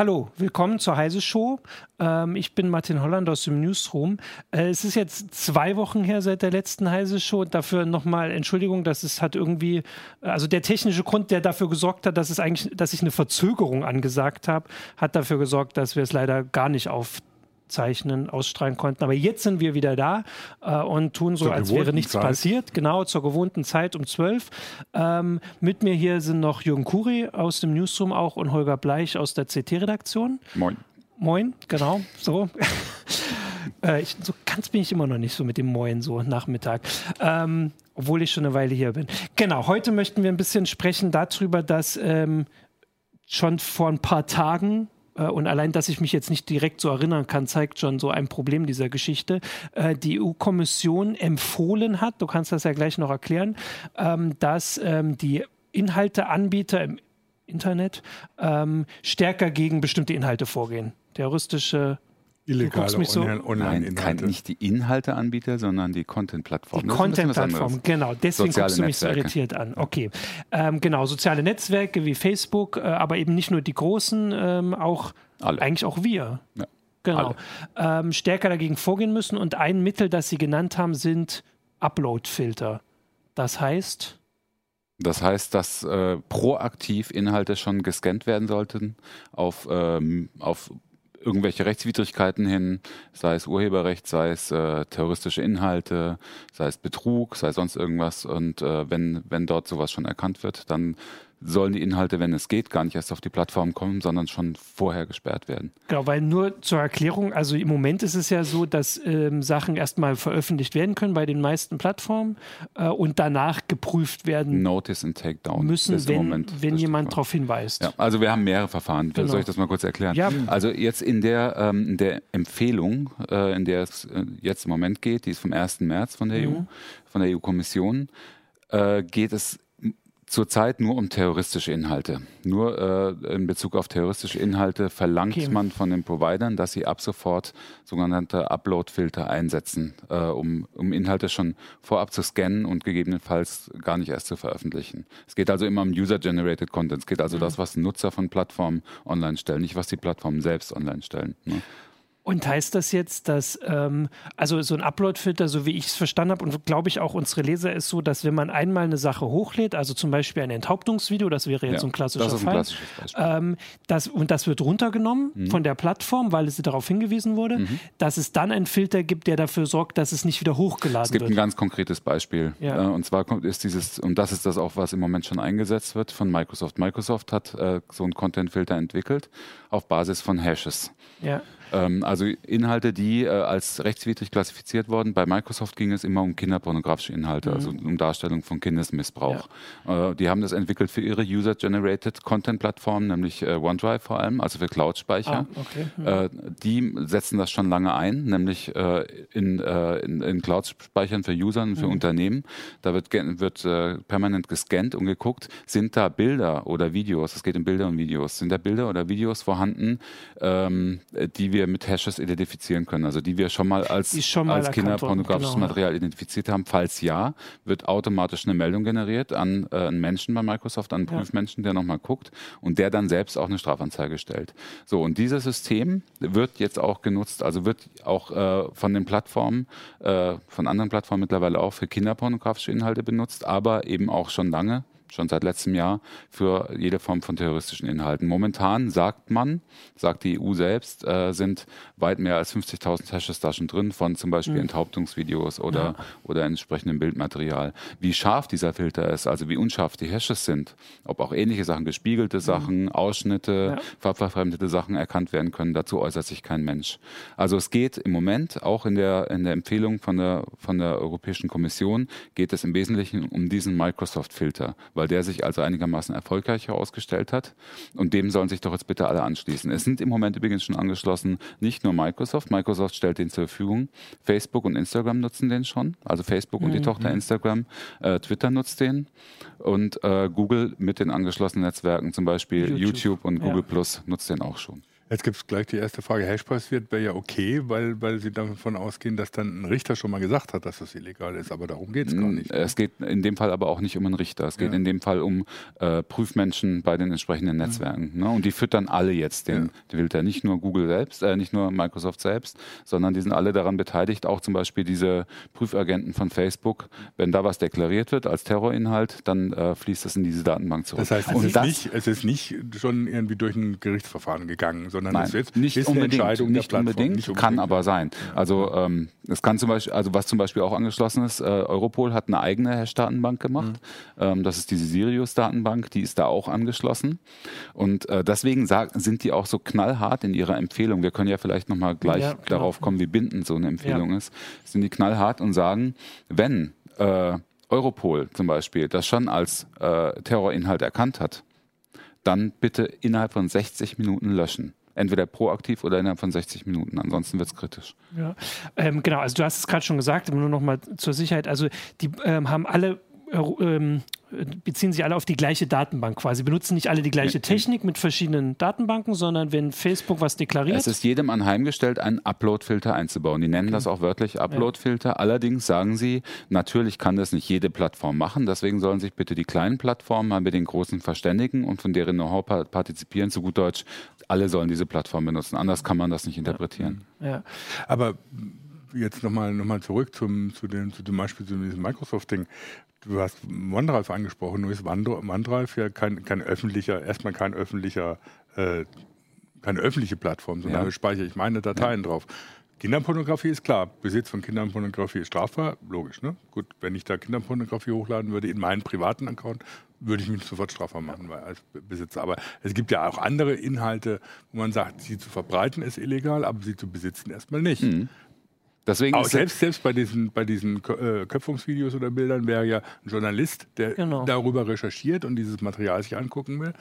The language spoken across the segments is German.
Hallo, willkommen zur Heise Show. Ähm, ich bin Martin Holland aus dem Newsroom. Äh, es ist jetzt zwei Wochen her seit der letzten Heise Show. Dafür nochmal Entschuldigung, dass es hat irgendwie, also der technische Grund, der dafür gesorgt hat, dass es eigentlich, dass ich eine Verzögerung angesagt habe, hat dafür gesorgt, dass wir es leider gar nicht auf zeichnen, ausstrahlen konnten. Aber jetzt sind wir wieder da äh, und tun so, als wäre nichts Zeit. passiert. Genau, zur gewohnten Zeit um 12. Ähm, mit mir hier sind noch Jürgen Kuri aus dem Newsroom auch und Holger Bleich aus der CT-Redaktion. Moin. Moin, genau, so. äh, ich, so ganz bin ich immer noch nicht so mit dem Moin, so Nachmittag. Ähm, obwohl ich schon eine Weile hier bin. Genau, heute möchten wir ein bisschen sprechen darüber, dass ähm, schon vor ein paar Tagen und allein, dass ich mich jetzt nicht direkt so erinnern kann, zeigt schon so ein Problem dieser Geschichte. Äh, die EU-Kommission empfohlen hat, du kannst das ja gleich noch erklären, ähm, dass ähm, die Inhalteanbieter im Internet ähm, stärker gegen bestimmte Inhalte vorgehen. Terroristische Illegale so. Online-Inhalte. Nein, nicht die Inhalteanbieter, sondern die Content-Plattformen. Die Content-Plattformen, genau. Deswegen soziale guckst du mich so irritiert an. Okay. Ähm, genau, soziale Netzwerke wie Facebook, äh, aber eben nicht nur die großen, ähm, auch Alle. eigentlich auch wir. Ja. Genau. Ähm, stärker dagegen vorgehen müssen. Und ein Mittel, das sie genannt haben, sind Upload-Filter. Das heißt. Das heißt, dass äh, proaktiv Inhalte schon gescannt werden sollten auf, ähm, auf irgendwelche Rechtswidrigkeiten hin, sei es Urheberrecht, sei es äh, terroristische Inhalte, sei es Betrug, sei sonst irgendwas. Und äh, wenn, wenn dort sowas schon erkannt wird, dann sollen die Inhalte, wenn es geht, gar nicht erst auf die Plattform kommen, sondern schon vorher gesperrt werden. Genau, weil nur zur Erklärung, also im Moment ist es ja so, dass ähm, Sachen erstmal veröffentlicht werden können bei den meisten Plattformen äh, und danach geprüft werden Notice and Takedown müssen, wenn, wenn jemand darauf hinweist. Ja, also wir haben mehrere Verfahren. Genau. Soll ich das mal kurz erklären? Ja. Also jetzt in der, ähm, in der Empfehlung, äh, in der es äh, jetzt im Moment geht, die ist vom 1. März von der mhm. EU, von der EU-Kommission, äh, geht es zurzeit nur um terroristische Inhalte. Nur äh, in Bezug auf terroristische Inhalte verlangt okay. man von den Providern, dass sie ab sofort sogenannte Upload-Filter einsetzen, äh, um, um Inhalte schon vorab zu scannen und gegebenenfalls gar nicht erst zu veröffentlichen. Es geht also immer um User-Generated Content. Es geht also mhm. das, was Nutzer von Plattformen online stellen, nicht was die Plattformen selbst online stellen. Ne? Und heißt das jetzt, dass, ähm, also so ein Upload-Filter, so wie ich es verstanden habe und glaube ich auch unsere Leser, ist so, dass wenn man einmal eine Sache hochlädt, also zum Beispiel ein Enthauptungsvideo, das wäre jetzt ja, so ein klassischer das ist ein Fall, ähm, das, und das wird runtergenommen mhm. von der Plattform, weil es darauf hingewiesen wurde, mhm. dass es dann einen Filter gibt, der dafür sorgt, dass es nicht wieder hochgeladen wird. Es gibt wird. ein ganz konkretes Beispiel. Ja. Äh, und zwar ist dieses, und das ist das auch, was im Moment schon eingesetzt wird von Microsoft. Microsoft hat äh, so einen Content-Filter entwickelt auf Basis von Hashes. Ja. Ähm, also Inhalte, die äh, als rechtswidrig klassifiziert wurden. Bei Microsoft ging es immer um kinderpornografische Inhalte, mhm. also um Darstellung von Kindesmissbrauch. Ja. Äh, die haben das entwickelt für ihre User-Generated Content-Plattform, nämlich äh, OneDrive vor allem, also für Cloud-Speicher. Ah, okay. ja. Äh, die setzen das schon lange ein, nämlich äh, in, äh, in, in Cloud-Speichern für User und für mhm. Unternehmen. Da wird, wird permanent gescannt und geguckt, sind da Bilder oder Videos, es geht um Bilder und Videos, sind da Bilder oder Videos vorhanden, ähm, die wir wir mit Hashes identifizieren können, also die wir schon mal als, schon mal als kinderpornografisches genau. Material identifiziert haben. Falls ja, wird automatisch eine Meldung generiert an äh, einen Menschen bei Microsoft, an einen. Prüfmenschen, der nochmal guckt und der dann selbst auch eine Strafanzeige stellt. So, und dieses System wird jetzt auch genutzt, also wird auch äh, von den Plattformen, äh, von anderen Plattformen mittlerweile auch für kinderpornografische Inhalte benutzt, aber eben auch schon lange schon seit letztem Jahr für jede Form von terroristischen Inhalten. Momentan sagt man, sagt die EU selbst, äh, sind weit mehr als 50.000 Hashes da schon drin von zum Beispiel mhm. Enthauptungsvideos oder, ja. oder entsprechendem Bildmaterial. Wie scharf dieser Filter ist, also wie unscharf die Hashes sind, ob auch ähnliche Sachen, gespiegelte mhm. Sachen, Ausschnitte, ja. farbverfremdete Sachen erkannt werden können, dazu äußert sich kein Mensch. Also es geht im Moment, auch in der, in der Empfehlung von der, von der Europäischen Kommission, geht es im Wesentlichen um diesen Microsoft-Filter, weil der sich also einigermaßen erfolgreich herausgestellt hat. Und dem sollen sich doch jetzt bitte alle anschließen. Es sind im Moment übrigens schon angeschlossen nicht nur Microsoft. Microsoft stellt den zur Verfügung. Facebook und Instagram nutzen den schon. Also Facebook und die mhm. Tochter Instagram. Äh, Twitter nutzt den. Und äh, Google mit den angeschlossenen Netzwerken, zum Beispiel YouTube, YouTube und Google ja. Plus, nutzt den auch schon. Jetzt gibt es gleich die erste Frage. Hash-basiert wäre ja okay, weil, weil Sie davon ausgehen, dass dann ein Richter schon mal gesagt hat, dass das illegal ist. Aber darum geht es gar nicht. Es geht in dem Fall aber auch nicht um einen Richter. Es geht ja. in dem Fall um äh, Prüfmenschen bei den entsprechenden. Netzwerken. Mhm. Ne? Und die füttern alle jetzt den, ja. den Filter. Nicht nur Google selbst, äh, nicht nur Microsoft selbst, sondern die sind alle daran beteiligt. Auch zum Beispiel diese Prüfagenten von Facebook. Wenn da was deklariert wird als Terrorinhalt, dann äh, fließt das in diese Datenbank zurück. Das heißt, es, ist, nicht, es ist nicht schon irgendwie durch ein Gerichtsverfahren gegangen, sondern sondern Nein, es wird, nicht ist unbedingt, Entscheidung nicht. Unbedingt, nicht unbedingt, kann aber sein. Also ähm, es kann zum Beispiel, also was zum Beispiel auch angeschlossen ist, äh, Europol hat eine eigene Hash-Datenbank gemacht. Mhm. Ähm, das ist diese Sirius-Datenbank, die ist da auch angeschlossen. Und äh, deswegen sag, sind die auch so knallhart in ihrer Empfehlung. Wir können ja vielleicht nochmal gleich ja, darauf kommen, wie bindend so eine Empfehlung ja. ist. Sind die knallhart und sagen, wenn äh, Europol zum Beispiel das schon als äh, Terrorinhalt erkannt hat, dann bitte innerhalb von 60 Minuten löschen entweder proaktiv oder innerhalb von 60 Minuten. Ansonsten wird es kritisch. Ja, ähm, genau. Also du hast es gerade schon gesagt, nur noch mal zur Sicherheit. Also die ähm, haben alle ähm, beziehen sich alle auf die gleiche Datenbank quasi. Benutzen nicht alle die gleiche Technik mit verschiedenen Datenbanken, sondern wenn Facebook was deklariert. Es ist jedem anheimgestellt, einen Upload-Filter einzubauen. Die nennen okay. das auch wörtlich Upload-Filter. Ja. Allerdings sagen sie, natürlich kann das nicht jede Plattform machen. Deswegen sollen sich bitte die kleinen Plattformen mal mit den großen verständigen und von deren Know-how partizipieren. Zu gut Deutsch, alle sollen diese Plattform benutzen. Anders kann man das nicht interpretieren. Ja. ja. Aber jetzt nochmal noch mal zurück zum, zu, dem, zu dem Beispiel zu diesem Microsoft-Ding. Du hast OneDrive angesprochen, nur ist OneDrive ja kein, kein öffentlicher, erstmal kein öffentlicher, äh, keine öffentliche Plattform, sondern ja. da speichere ich meine Dateien ja. drauf. Kinderpornografie ist klar, Besitz von Kinderpornografie ist strafbar, logisch. Ne? Gut, wenn ich da Kinderpornografie hochladen würde in meinen privaten Account, würde ich mich sofort strafbar machen weil, als Besitzer. Aber es gibt ja auch andere Inhalte, wo man sagt, sie zu verbreiten ist illegal, aber sie zu besitzen erstmal nicht. Mhm. Deswegen auch selbst, selbst bei diesen, bei diesen äh, Köpfungsvideos oder Bildern wäre ja ein Journalist, der genau. darüber recherchiert und dieses Material sich angucken will,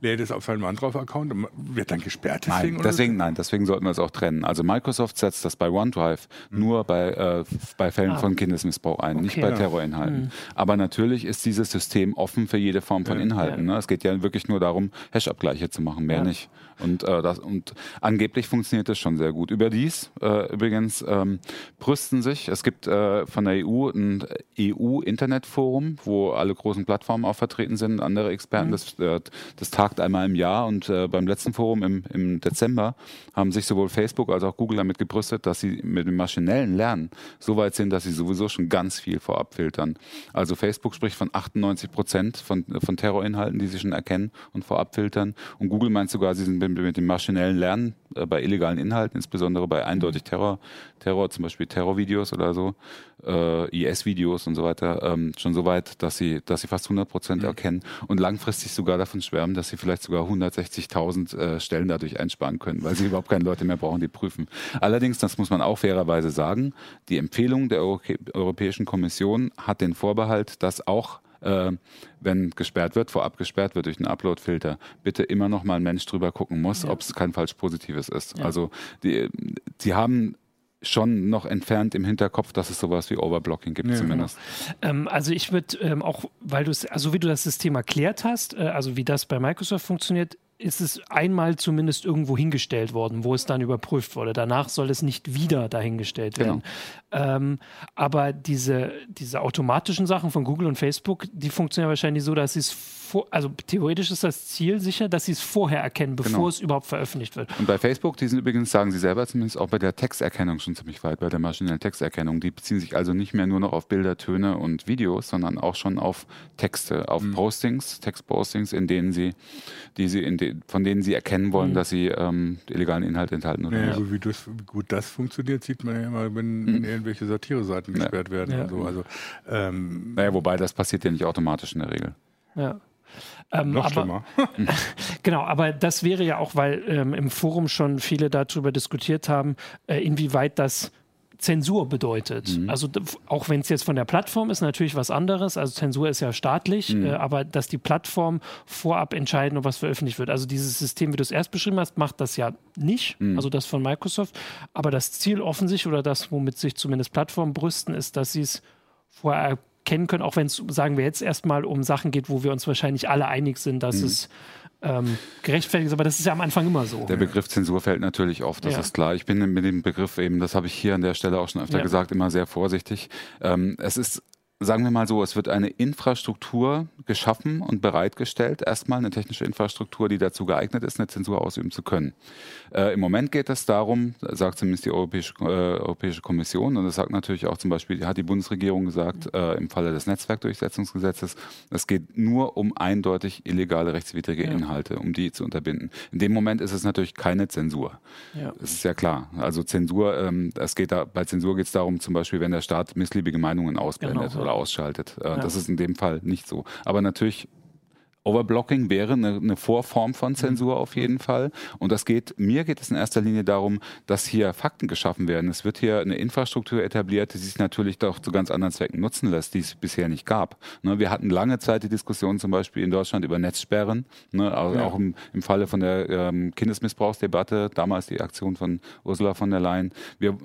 lädt es auf seinem OneDrive-Account und wird dann gesperrt deswegen? Nein, deswegen, nein, deswegen sollten wir es auch trennen. Also Microsoft setzt das bei OneDrive mhm. nur bei, äh, bei Fällen ah. von Kindesmissbrauch ein, okay, nicht bei ja. Terrorinhalten. Mhm. Aber natürlich ist dieses System offen für jede Form von ja, Inhalten. Ja. Ne? Es geht ja wirklich nur darum, Hash-Abgleiche zu machen, mehr nicht. Und, äh, das, und angeblich funktioniert das schon sehr gut. Überdies äh, übrigens ähm, brüsten sich, es gibt äh, von der EU ein EU-Internetforum, wo alle großen Plattformen auch vertreten sind, andere Experten. Mhm. Das, äh, das tagt einmal im Jahr und äh, beim letzten Forum im, im Dezember haben sich sowohl Facebook als auch Google damit gebrüstet, dass sie mit dem maschinellen Lernen so weit sind, dass sie sowieso schon ganz viel vorab filtern. Also Facebook spricht von 98 Prozent von, von Terrorinhalten, die sie schon erkennen und vorab filtern. Und Google meint sogar, sie sind mit dem maschinellen Lernen äh, bei illegalen Inhalten, insbesondere bei eindeutig Terror, Terror, zum Beispiel Terrorvideos oder so, äh, IS-Videos und so weiter, ähm, schon so weit, dass sie, dass sie fast 100 Prozent mhm. erkennen und langfristig sogar davon schwärmen, dass sie vielleicht sogar 160.000 äh, Stellen dadurch einsparen können, weil sie überhaupt keine Leute mehr brauchen, die prüfen. Allerdings, das muss man auch fairerweise sagen, die Empfehlung der Euro Europäischen Kommission hat den Vorbehalt, dass auch äh, wenn gesperrt wird, vorab gesperrt wird durch einen Upload-Filter, bitte immer noch mal ein Mensch drüber gucken muss, ja. ob es kein falsch Positives ist. Ja. Also die, die haben schon noch entfernt im Hinterkopf, dass es sowas wie Overblocking gibt, ja, zumindest. Genau. Ähm, also ich würde ähm, auch, weil du es, also wie du das System erklärt hast, äh, also wie das bei Microsoft funktioniert, ist es einmal zumindest irgendwo hingestellt worden, wo es dann überprüft wurde. Danach soll es nicht wieder dahingestellt werden. Genau. Ähm, aber diese, diese automatischen Sachen von Google und Facebook, die funktionieren wahrscheinlich so, dass sie es vor, also theoretisch ist das Ziel sicher, dass sie es vorher erkennen, bevor genau. es überhaupt veröffentlicht wird. Und bei Facebook, die sind übrigens, sagen sie selber zumindest auch bei der Texterkennung schon ziemlich weit, bei der maschinellen Texterkennung. Die beziehen sich also nicht mehr nur noch auf Bilder, Töne und Videos, sondern auch schon auf Texte, auf mhm. Postings, Textpostings, in denen sie, die sie, in de, von denen sie erkennen wollen, mhm. dass sie ähm, illegalen Inhalt enthalten. Oder ja, so wie, das, wie, gut das funktioniert, sieht man ja immer, wenn, mhm. irgendwelche Satire-Seiten gesperrt ja. werden ja. und so. Also, ähm, naja, wobei das passiert ja nicht automatisch in der Regel. Ja. Ähm, Noch schlimmer. genau, aber das wäre ja auch, weil ähm, im Forum schon viele darüber diskutiert haben, äh, inwieweit das Zensur bedeutet. Mhm. Also auch wenn es jetzt von der Plattform ist, natürlich was anderes. Also Zensur ist ja staatlich, mhm. äh, aber dass die Plattform vorab entscheiden, ob was veröffentlicht wird. Also dieses System, wie du es erst beschrieben hast, macht das ja nicht. Mhm. Also das von Microsoft. Aber das Ziel offensichtlich oder das, womit sich zumindest Plattformen brüsten, ist, dass sie es vorher kennen können, auch wenn es, sagen wir jetzt erstmal, um Sachen geht, wo wir uns wahrscheinlich alle einig sind, dass mhm. es ähm, gerechtfertigt ist, aber das ist ja am Anfang immer so. Der Begriff Zensur fällt natürlich oft, das ja. ist klar. Ich bin mit dem Begriff eben, das habe ich hier an der Stelle auch schon öfter ja. gesagt, immer sehr vorsichtig. Ähm, es ist sagen wir mal so, es wird eine Infrastruktur geschaffen und bereitgestellt, erstmal eine technische Infrastruktur, die dazu geeignet ist, eine Zensur ausüben zu können. Äh, Im Moment geht es darum, sagt zumindest die Europäische, äh, Europäische Kommission, und das sagt natürlich auch zum Beispiel, hat die Bundesregierung gesagt, äh, im Falle des Netzwerkdurchsetzungsgesetzes, es geht nur um eindeutig illegale rechtswidrige ja. Inhalte, um die zu unterbinden. In dem Moment ist es natürlich keine Zensur. Ja. Das ist ja klar. Also Zensur, ähm, es geht da, bei Zensur geht es darum, zum Beispiel, wenn der Staat missliebige Meinungen ausblendet. Genau oder ausschaltet. Äh, ja. Das ist in dem Fall nicht so. Aber natürlich Overblocking wäre eine, eine, Vorform von Zensur auf jeden Fall. Und das geht, mir geht es in erster Linie darum, dass hier Fakten geschaffen werden. Es wird hier eine Infrastruktur etabliert, die sich natürlich doch zu ganz anderen Zwecken nutzen lässt, die es bisher nicht gab. Ne, wir hatten lange Zeit die Diskussion zum Beispiel in Deutschland über Netzsperren, ne, auch, ja. auch im, im, Falle von der ähm, Kindesmissbrauchsdebatte, damals die Aktion von Ursula von der Leyen. Wir,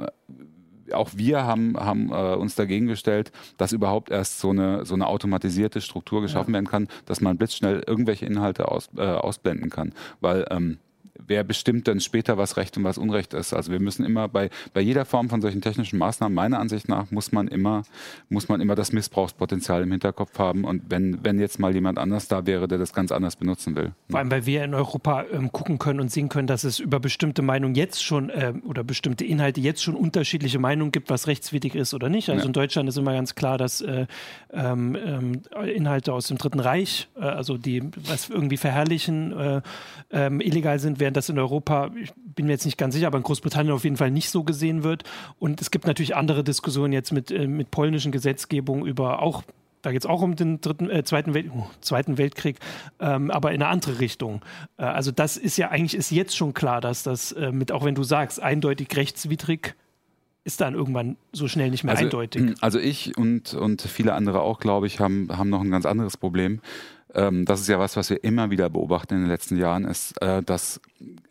auch wir haben, haben äh, uns dagegen gestellt, dass überhaupt erst so eine, so eine automatisierte Struktur geschaffen ja. werden kann, dass man blitzschnell irgendwelche Inhalte aus, äh, ausblenden kann. Weil ähm, wer bestimmt denn später, was Recht und was Unrecht ist. Also wir müssen immer bei, bei jeder Form von solchen technischen Maßnahmen, meiner Ansicht nach, muss man immer, muss man immer das Missbrauchspotenzial im Hinterkopf haben. Und wenn, wenn jetzt mal jemand anders da wäre, der das ganz anders benutzen will. Vor allem, weil wir in Europa ähm, gucken können und sehen können, dass es über bestimmte Meinungen jetzt schon äh, oder bestimmte Inhalte jetzt schon unterschiedliche Meinungen gibt, was rechtswidrig ist oder nicht. Also ja. in Deutschland ist immer ganz klar, dass äh, ähm, ähm Inhalte aus dem Dritten Reich, äh, also die was irgendwie verherrlichen, äh, ähm, illegal sind, während das in Europa, ich bin mir jetzt nicht ganz sicher, aber in Großbritannien auf jeden Fall nicht so gesehen wird. Und es gibt natürlich andere Diskussionen jetzt mit, äh, mit polnischen Gesetzgebung über auch da geht es auch um den dritten, äh, zweiten, Welt, oh, zweiten Weltkrieg, ähm, aber in eine andere Richtung. Äh, also das ist ja eigentlich ist jetzt schon klar, dass das äh, mit, auch wenn du sagst, eindeutig rechtswidrig ist dann irgendwann so schnell nicht mehr also, eindeutig. Also ich und, und viele andere auch, glaube ich, haben, haben noch ein ganz anderes Problem ähm, das ist ja was, was wir immer wieder beobachten in den letzten Jahren, ist, äh, dass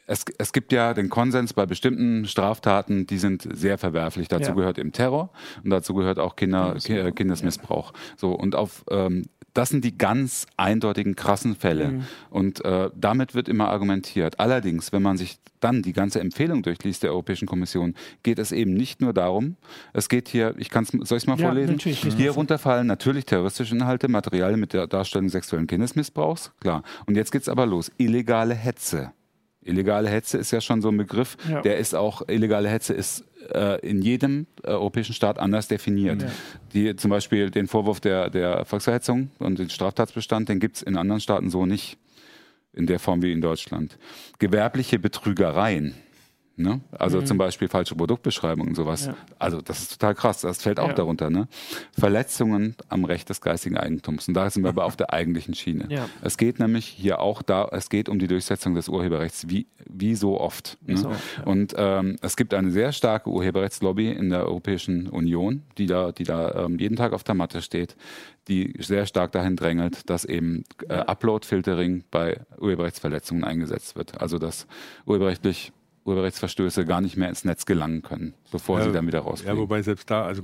es, es gibt ja den Konsens bei bestimmten Straftaten, die sind sehr verwerflich. Dazu ja. gehört eben Terror und dazu gehört auch Kinder, Kindesmissbrauch. So und auf ähm, das sind die ganz eindeutigen krassen Fälle. Mhm. Und äh, damit wird immer argumentiert. Allerdings, wenn man sich dann die ganze Empfehlung durchliest der Europäischen Kommission, geht es eben nicht nur darum, es geht hier, ich kann es, soll ich es mal ja, vorlesen? Hier runterfallen natürlich terroristische Inhalte, Materialien mit der Darstellung sexuellen Kindesmissbrauchs, klar. Und jetzt geht es aber los. Illegale Hetze. Illegale Hetze ist ja schon so ein Begriff, ja. der ist auch, illegale Hetze ist äh, in jedem äh, europäischen Staat anders definiert. Ja. Die, zum Beispiel den Vorwurf der, der Volksverhetzung und den Straftatsbestand, den gibt es in anderen Staaten so nicht, in der Form wie in Deutschland. Gewerbliche Betrügereien Ne? Also mhm. zum Beispiel falsche Produktbeschreibungen und sowas. Ja. Also das ist total krass. Das fällt auch ja. darunter. Ne? Verletzungen am Recht des geistigen Eigentums. Und da sind wir aber auf der eigentlichen Schiene. Ja. Es geht nämlich hier auch da, es geht um die Durchsetzung des Urheberrechts, wie, wie so oft. Ne? So, und ähm, es gibt eine sehr starke Urheberrechtslobby in der Europäischen Union, die da, die da ähm, jeden Tag auf der Matte steht, die sehr stark dahin drängelt, dass eben äh, Upload-Filtering bei Urheberrechtsverletzungen eingesetzt wird. Also dass urheberrechtlich Urheberrechtsverstöße gar nicht mehr ins Netz gelangen können, bevor ja, sie dann wieder rausfliegen. Ja, wobei selbst da, also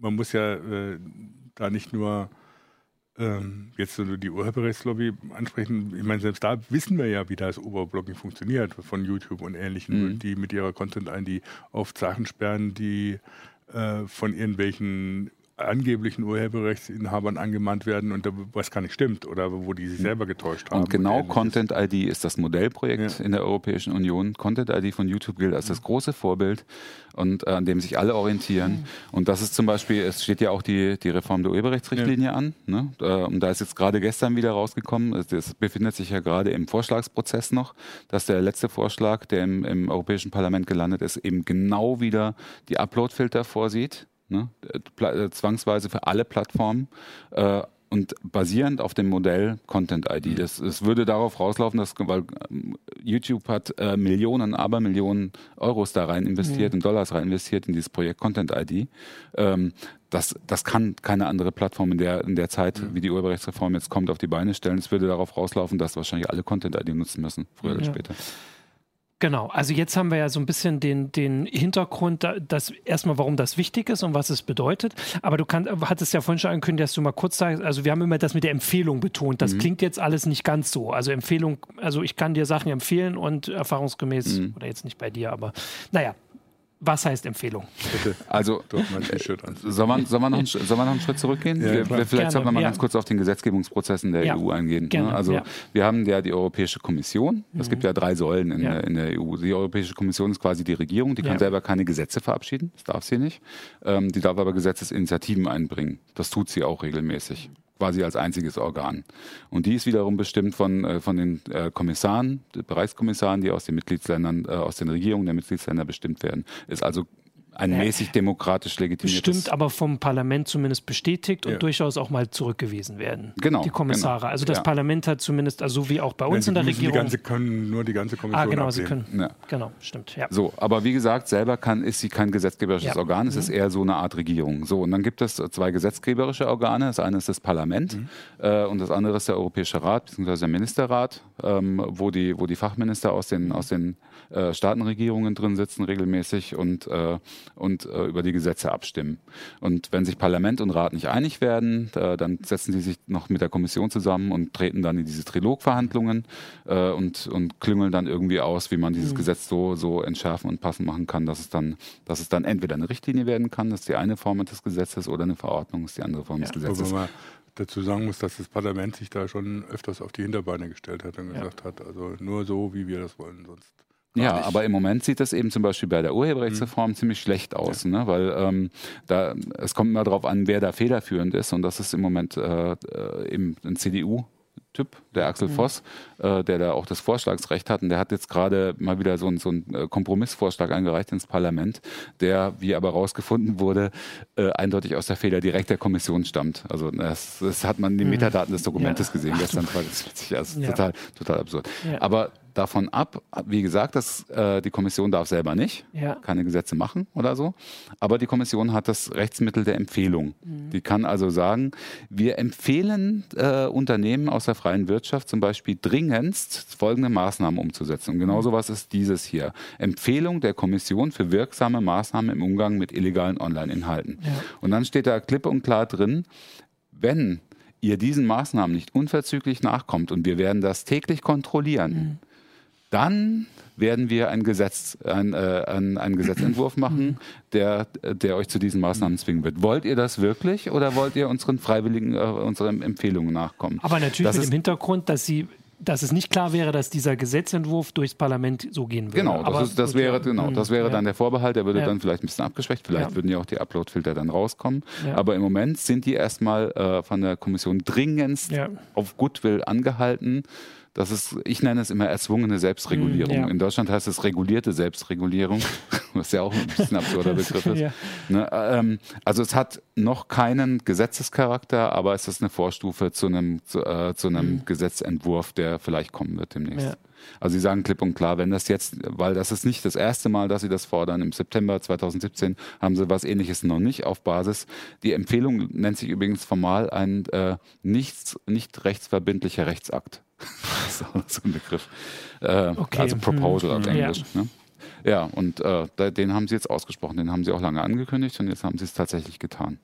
man muss ja äh, da nicht nur ähm, jetzt so die Urheberrechtslobby ansprechen. Ich meine, selbst da wissen wir ja, wie das Overblocking funktioniert von YouTube und Ähnlichen, mhm. die mit ihrer Content-ID oft Sachen sperren, die äh, von irgendwelchen angeblichen Urheberrechtsinhabern angemahnt werden und was gar nicht stimmt oder wo die sich hm. selber getäuscht haben. Und genau und Content ID ist das Modellprojekt ja. in der Europäischen Union. Content ID von YouTube gilt als das hm. große Vorbild und äh, an dem sich alle orientieren. Mhm. Und das ist zum Beispiel, es steht ja auch die, die Reform der Urheberrechtsrichtlinie ja. an. Ne? Äh, und da ist jetzt gerade gestern wieder rausgekommen, es befindet sich ja gerade im Vorschlagsprozess noch, dass der letzte Vorschlag, der im, im Europäischen Parlament gelandet ist, eben genau wieder die Uploadfilter vorsieht ne? Äh, zwangsweise für alle Plattformen. Äh, und basierend auf dem Modell Content ID. Mhm. Das, das würde darauf rauslaufen, dass weil ähm, YouTube hat äh, Millionen, aber Millionen Euros da rein investiert mhm. und Dollars rein investiert in dieses Projekt Content ID. Ähm, das, das kann keine andere Plattform in der, in der Zeit, mhm. wie die Urheberrechtsreform jetzt kommt, auf die Beine stellen. Es würde darauf rauslaufen, dass wahrscheinlich alle Content ID nutzen müssen, früher ja. oder später. Genau, also jetzt haben wir ja so ein bisschen den, den Hintergrund, dass erstmal, warum das wichtig ist und was es bedeutet. Aber du kann, hattest ja vorhin schon angekündigt, dass du mal kurz sagst, also wir haben immer das mit der Empfehlung betont. Das mhm. klingt jetzt alles nicht ganz so. Also Empfehlung, also ich kann dir Sachen empfehlen und erfahrungsgemäß, mhm. oder jetzt nicht bei dir, aber naja, was heißt Empfehlung? Bitte. Also, soll man, soll, man noch einen, soll man noch einen Schritt zurückgehen? Ja, wir, vielleicht Gerne, sollten wir mal ja. ganz kurz auf den Gesetzgebungsprozess in der ja. EU eingehen. Ne? Gerne, also, wir haben ja die Europäische Kommission. Es mhm. gibt ja drei Säulen in, der, in, der, EU. Die Europäische Kommission ist quasi die Regierung. Die kann selber keine Gesetze verabschieden. Das darf sie nicht. Ähm, die darf aber Gesetzesinitiativen einbringen. Das tut sie auch regelmäßig quasi als einziges Organ. Und die ist wiederum bestimmt von, äh, von den äh, Kommissaren, Bereichskommissaren, die aus den Mitgliedsländern, äh, aus den Regierungen der Mitgliedsländer bestimmt werden. Ist also ein mäßig demokratisch legitimiertes. Bestimmt aber vom Parlament zumindest bestätigt und ja. durchaus auch mal zurückgewiesen werden. Genau. Die Kommissare. Genau. Also das ja. Parlament hat zumindest, also so wie auch bei uns ja, in der Regierung. Die ganze, können nur die ganze Kommission. Ah, genau, ablehnen. sie können. Genau, stimmt. Ja. So, aber wie gesagt, selber kann, ist sie kein gesetzgeberisches Organ, es mhm. ist eher so eine Art Regierung. So, und dann gibt es zwei gesetzgeberische Organe. Das eine ist das Parlament mhm. äh, und das andere ist der Europäische Rat bzw. der Ministerrat, ähm, wo, die, wo die Fachminister aus den, aus den äh, Staatenregierungen drin sitzen regelmäßig und, äh, und äh, über die Gesetze abstimmen. Und wenn sich Parlament und Rat nicht einig werden, äh, dann setzen sie sich noch mit der Kommission zusammen und treten dann in diese Trilogverhandlungen äh, und, und klüngeln dann irgendwie aus, wie man dieses mhm. Gesetz so, so entschärfen und passend machen kann, dass es dann, dass es dann entweder eine Richtlinie werden kann, das ist die eine Form des Gesetzes, oder eine Verordnung, das ist die andere Form ja. des Gesetzes dazu sagen muss, dass das Parlament sich da schon öfters auf die Hinterbeine gestellt hat und gesagt ja. hat, also nur so, wie wir das wollen, sonst ja, nicht. aber im Moment sieht das eben zum Beispiel bei der Urheberrechtsreform mhm. ziemlich schlecht aus, ja. ne? weil ähm, da, es kommt immer darauf an, wer da federführend ist und das ist im Moment äh, äh eben ein CDU. Typ, der Axel mhm. Voss, äh, der da auch das Vorschlagsrecht hat. Und der hat jetzt gerade mal wieder so, ein, so einen äh, Kompromissvorschlag eingereicht ins Parlament, der, wie aber rausgefunden wurde, äh, eindeutig aus der Feder direkt der Kommission stammt. Also das, das hat man in den mhm. Metadaten des Dokumentes ja. gesehen gestern. War das witzig, also ja. total, total absurd. Ja. Aber davon ab, wie gesagt, dass äh, die Kommission darf selber nicht, ja. keine Gesetze machen oder so, aber die Kommission hat das Rechtsmittel der Empfehlung. Mhm. Die kann also sagen, wir empfehlen äh, Unternehmen aus der freien Wirtschaft zum Beispiel dringendst folgende Maßnahmen umzusetzen. Und genau mhm. sowas ist dieses hier. Empfehlung der Kommission für wirksame Maßnahmen im Umgang mit illegalen Online-Inhalten. Ja. Und dann steht da klipp und klar drin, wenn ihr diesen Maßnahmen nicht unverzüglich nachkommt und wir werden das täglich kontrollieren, mhm dann werden wir ein Gesetz, ein, äh, ein, einen Gesetzentwurf machen, der, der euch zu diesen Maßnahmen zwingen wird. Wollt ihr das wirklich oder wollt ihr unseren freiwilligen, äh, unseren Empfehlungen nachkommen? Aber natürlich das mit dem Hintergrund, dass sie dass es nicht klar wäre, dass dieser Gesetzentwurf durchs Parlament so gehen würde. Genau, das, ist, das wäre, genau, das wäre ja. dann der Vorbehalt, der würde ja. dann vielleicht ein bisschen abgeschwächt, vielleicht ja. würden ja auch die Uploadfilter dann rauskommen. Aber im Moment sind die erstmal äh, von der Kommission dringendst auf Goodwill angehalten das ist, ich nenne es immer erzwungene Selbstregulierung. Mm, ja. In Deutschland heißt es regulierte Selbstregulierung, was ja auch ein bisschen absurder Begriff ist. ja. ne, ähm, also es hat noch keinen Gesetzescharakter, aber es ist eine Vorstufe zu einem, zu, äh, zu einem mm. Gesetzentwurf, der vielleicht kommen wird demnächst. Ja. Also Sie sagen klipp und klar, wenn das jetzt, weil das ist nicht das erste Mal, dass Sie das fordern. Im September 2017 haben Sie was Ähnliches noch nicht auf Basis. Die Empfehlung nennt sich übrigens formal ein äh, nichts, nicht rechtsverbindlicher Rechtsakt. das ist auch so ein Begriff. Äh, okay. Also Proposal hm. auf Englisch. Ja. Ne? Ja, und äh, den haben sie jetzt ausgesprochen, den haben sie auch lange angekündigt und jetzt haben sie es tatsächlich getan.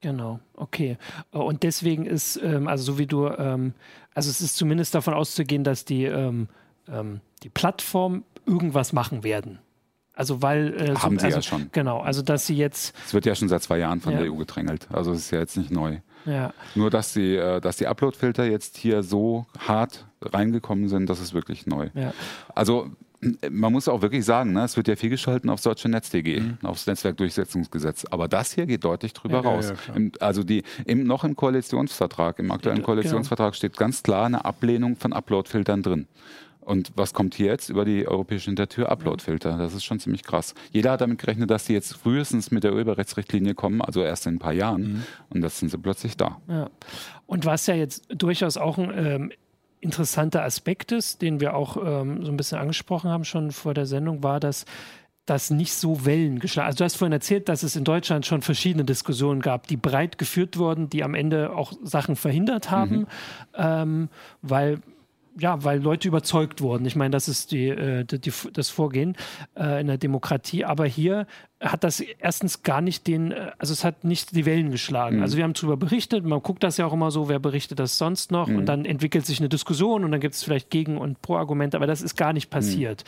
Genau, okay. Und deswegen ist, ähm, also so wie du, ähm, also es ist zumindest davon auszugehen, dass die, ähm, ähm die Plattform irgendwas machen werden. Also weil äh, haben so, sie also, ja schon. Genau, also dass sie jetzt. Es wird ja schon seit zwei Jahren von ja. der EU gedrängelt. Also es ist ja jetzt nicht neu. Ja. Nur dass die, äh, dass die Upload-Filter jetzt hier so hart reingekommen sind, das ist wirklich neu. Ja. Also man muss auch wirklich sagen, ne, es wird ja viel geschalten aufs deutsche Netz.de, mhm. aufs Netzwerkdurchsetzungsgesetz. Aber das hier geht deutlich drüber ja, raus. Ja, Im, also die, im, noch im Koalitionsvertrag, im aktuellen genau. Koalitionsvertrag steht ganz klar eine Ablehnung von Upload-Filtern drin. Und was kommt hier jetzt über die europäische Hintertür? Upload-Filter. Das ist schon ziemlich krass. Jeder hat damit gerechnet, dass die jetzt frühestens mit der Urheberrechtsrichtlinie kommen, also erst in ein paar Jahren. Mhm. Und das sind sie plötzlich da. Ja. Und was ja jetzt durchaus auch ein ähm, interessanter Aspekt ist, den wir auch ähm, so ein bisschen angesprochen haben schon vor der Sendung, war, dass das nicht so Wellen geschlagen. Also du hast vorhin erzählt, dass es in Deutschland schon verschiedene Diskussionen gab, die breit geführt wurden, die am Ende auch Sachen verhindert haben, mhm. ähm, weil ja, weil Leute überzeugt wurden. Ich meine, das ist die, äh, die, das Vorgehen äh, in der Demokratie. Aber hier hat das erstens gar nicht den, äh, also es hat nicht die Wellen geschlagen. Mhm. Also wir haben darüber berichtet, man guckt das ja auch immer so, wer berichtet das sonst noch mhm. und dann entwickelt sich eine Diskussion und dann gibt es vielleicht Gegen- und Pro-Argumente, aber das ist gar nicht passiert.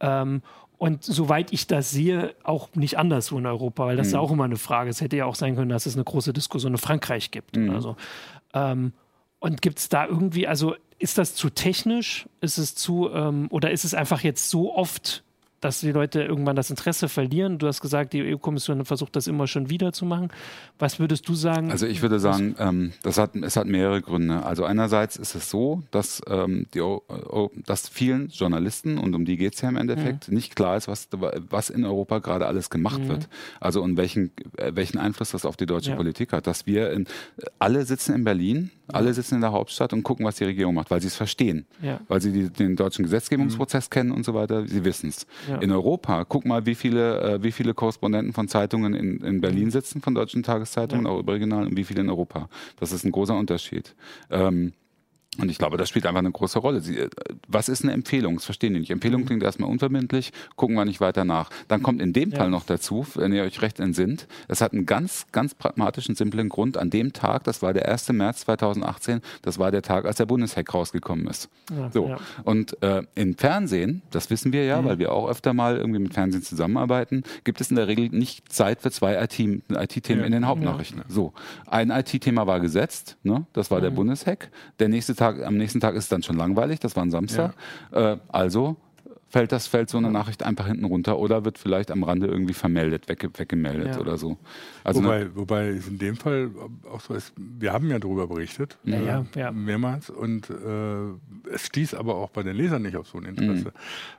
Mhm. Ähm, und soweit ich das sehe, auch nicht anderswo in Europa, weil das ist ja mhm. auch immer eine Frage. Es hätte ja auch sein können, dass es eine große Diskussion in Frankreich gibt. Mhm. Also, ähm, und gibt es da irgendwie, also ist das zu technisch? Ist es zu, ähm, oder ist es einfach jetzt so oft dass die Leute irgendwann das Interesse verlieren. Du hast gesagt, die EU-Kommission versucht das immer schon wieder zu machen. Was würdest du sagen? Also ich würde sagen, ähm, das hat, es hat mehrere Gründe. Also einerseits ist es so, dass, ähm, die, dass vielen Journalisten, und um die geht es ja im Endeffekt, mhm. nicht klar ist, was, was in Europa gerade alles gemacht mhm. wird. Also und welchen, äh, welchen Einfluss das auf die deutsche ja. Politik hat. Dass wir in, alle sitzen in Berlin, alle sitzen in der Hauptstadt und gucken, was die Regierung macht, weil sie es verstehen. Ja. Weil sie die, den deutschen Gesetzgebungsprozess mhm. kennen und so weiter. Sie wissen es. Ja. In Europa, guck mal, wie viele, äh, wie viele Korrespondenten von Zeitungen in, in Berlin sitzen, von deutschen Tageszeitungen, ja. auch überregional, und wie viele in Europa. Das ist ein großer Unterschied. Ähm, und ich glaube, das spielt einfach eine große Rolle. Sie, äh, was ist eine Empfehlung? Das verstehen die nicht. Empfehlung mhm. klingt erstmal unverbindlich, gucken wir nicht weiter nach. Dann kommt in dem ja. Fall noch dazu, wenn ihr euch recht entsinnt, es hat einen ganz, ganz pragmatischen, simplen Grund. An dem Tag, das war der 1. März 2018, das war der Tag, als der Bundeshack rausgekommen ist. Ja, so. Ja. Und äh, im Fernsehen, das wissen wir ja, mhm. weil wir auch öfter mal irgendwie mit Fernsehen zusammenarbeiten, gibt es in der Regel nicht Zeit für zwei IT-Themen IT in den Hauptnachrichten. So. Ein IT-Thema war gesetzt, ne? das war der mhm. Bundeshack. Der nächste Tag, am nächsten Tag ist es dann schon langweilig, das war ein Samstag. Ja. Äh, also fällt das fällt so eine Nachricht einfach hinten runter oder wird vielleicht am Rande irgendwie vermeldet, wegge weggemeldet ja. oder so. Also wobei, wobei es in dem Fall auch so ist, wir haben ja darüber berichtet, ja, äh, ja, mehrmals und äh, es stieß aber auch bei den Lesern nicht auf so ein Interesse.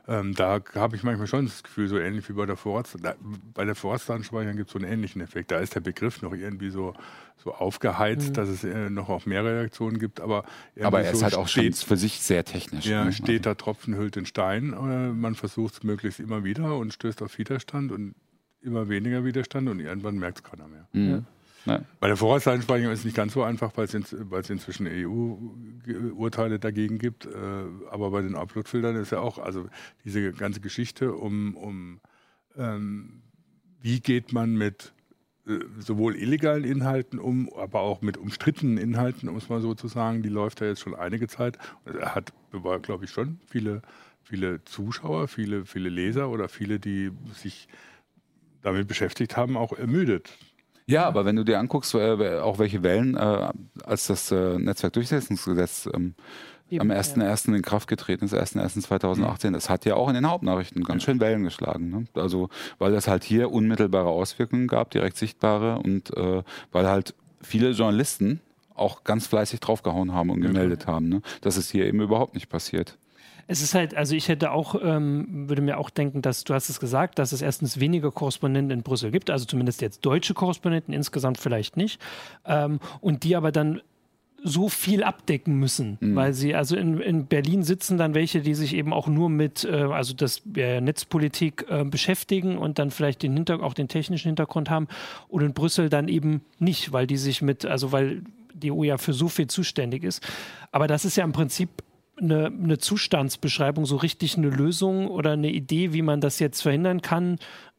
Mhm. Ähm, da habe ich manchmal schon das Gefühl, so ähnlich wie bei der Vorrats bei der Vorratsdatenspeicherung gibt es so einen ähnlichen Effekt. Da ist der Begriff noch irgendwie so so aufgeheizt, mhm. dass es äh, noch auch mehr Reaktionen gibt. Aber, aber er ist halt auch steht, schon für sich sehr technisch. Ja, ne? steht da Tropfen hüllt den Stein. Äh, man versucht es möglichst immer wieder und stößt auf Widerstand und immer weniger Widerstand und irgendwann merkt es keiner mehr. Mhm. Ja. Ja. Bei der Vorratsdatenspeicherung ist es nicht ganz so einfach, weil es, in, inzwischen EU-Urteile dagegen gibt. Äh, aber bei den Upload-Filtern ist ja auch, also diese ganze Geschichte um, um ähm, wie geht man mit sowohl illegalen Inhalten um, aber auch mit umstrittenen Inhalten, um es mal so zu sagen, die läuft ja jetzt schon einige Zeit. Er hat, glaube ich, schon viele, viele Zuschauer, viele, viele Leser oder viele, die sich damit beschäftigt haben, auch ermüdet. Ja, aber wenn du dir anguckst, äh, auch welche Wellen, äh, als das Netzwerkdurchsetzungsgesetz ähm, am 1.1. Ja. in Kraft getreten ist, 1.1.2018. Das hat ja auch in den Hauptnachrichten ganz schön Wellen geschlagen. Ne? Also, weil das halt hier unmittelbare Auswirkungen gab, direkt sichtbare und äh, weil halt viele Journalisten auch ganz fleißig draufgehauen haben und gemeldet haben. Ne? Das ist hier eben überhaupt nicht passiert. Es ist halt, also ich hätte auch, ähm, würde mir auch denken, dass du hast es gesagt, dass es erstens weniger Korrespondenten in Brüssel gibt, also zumindest jetzt deutsche Korrespondenten, insgesamt vielleicht nicht, ähm, und die aber dann so viel abdecken müssen, mhm. weil sie, also in, in Berlin sitzen dann welche, die sich eben auch nur mit, äh, also das äh, Netzpolitik äh, beschäftigen und dann vielleicht den Hinter auch den technischen Hintergrund haben und in Brüssel dann eben nicht, weil die sich mit, also weil die EU ja für so viel zuständig ist. Aber das ist ja im Prinzip eine, eine Zustandsbeschreibung, so richtig eine Lösung oder eine Idee, wie man das jetzt verhindern kann.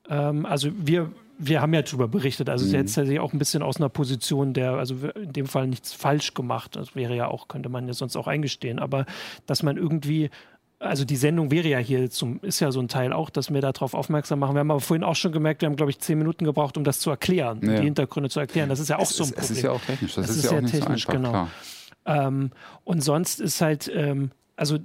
Ähm, also wir wir haben ja darüber berichtet, also mhm. jetzt ja auch ein bisschen aus einer Position der, also in dem Fall nichts falsch gemacht. Das wäre ja auch, könnte man ja sonst auch eingestehen, aber dass man irgendwie also die Sendung wäre ja hier zum, ist ja so ein Teil auch, dass wir darauf aufmerksam machen. Wir haben aber vorhin auch schon gemerkt, wir haben, glaube ich, zehn Minuten gebraucht, um das zu erklären, ja. die Hintergründe zu erklären. Das ist ja auch es so ein ist, Problem. Es ist ja auch technisch, das, das ist, ist, ja auch nicht technisch, so einfach, genau. Ähm, und sonst ist halt, ähm, also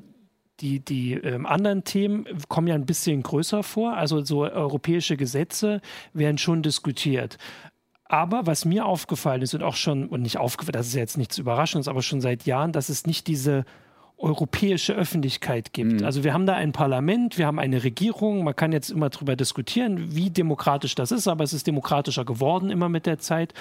die, die ähm, anderen Themen kommen ja ein bisschen größer vor. Also so europäische Gesetze werden schon diskutiert. Aber was mir aufgefallen ist und auch schon, und nicht aufgefallen, das ist ja jetzt nichts Überraschendes, aber schon seit Jahren, dass es nicht diese europäische Öffentlichkeit gibt. Mhm. Also wir haben da ein Parlament, wir haben eine Regierung, man kann jetzt immer darüber diskutieren, wie demokratisch das ist, aber es ist demokratischer geworden immer mit der Zeit.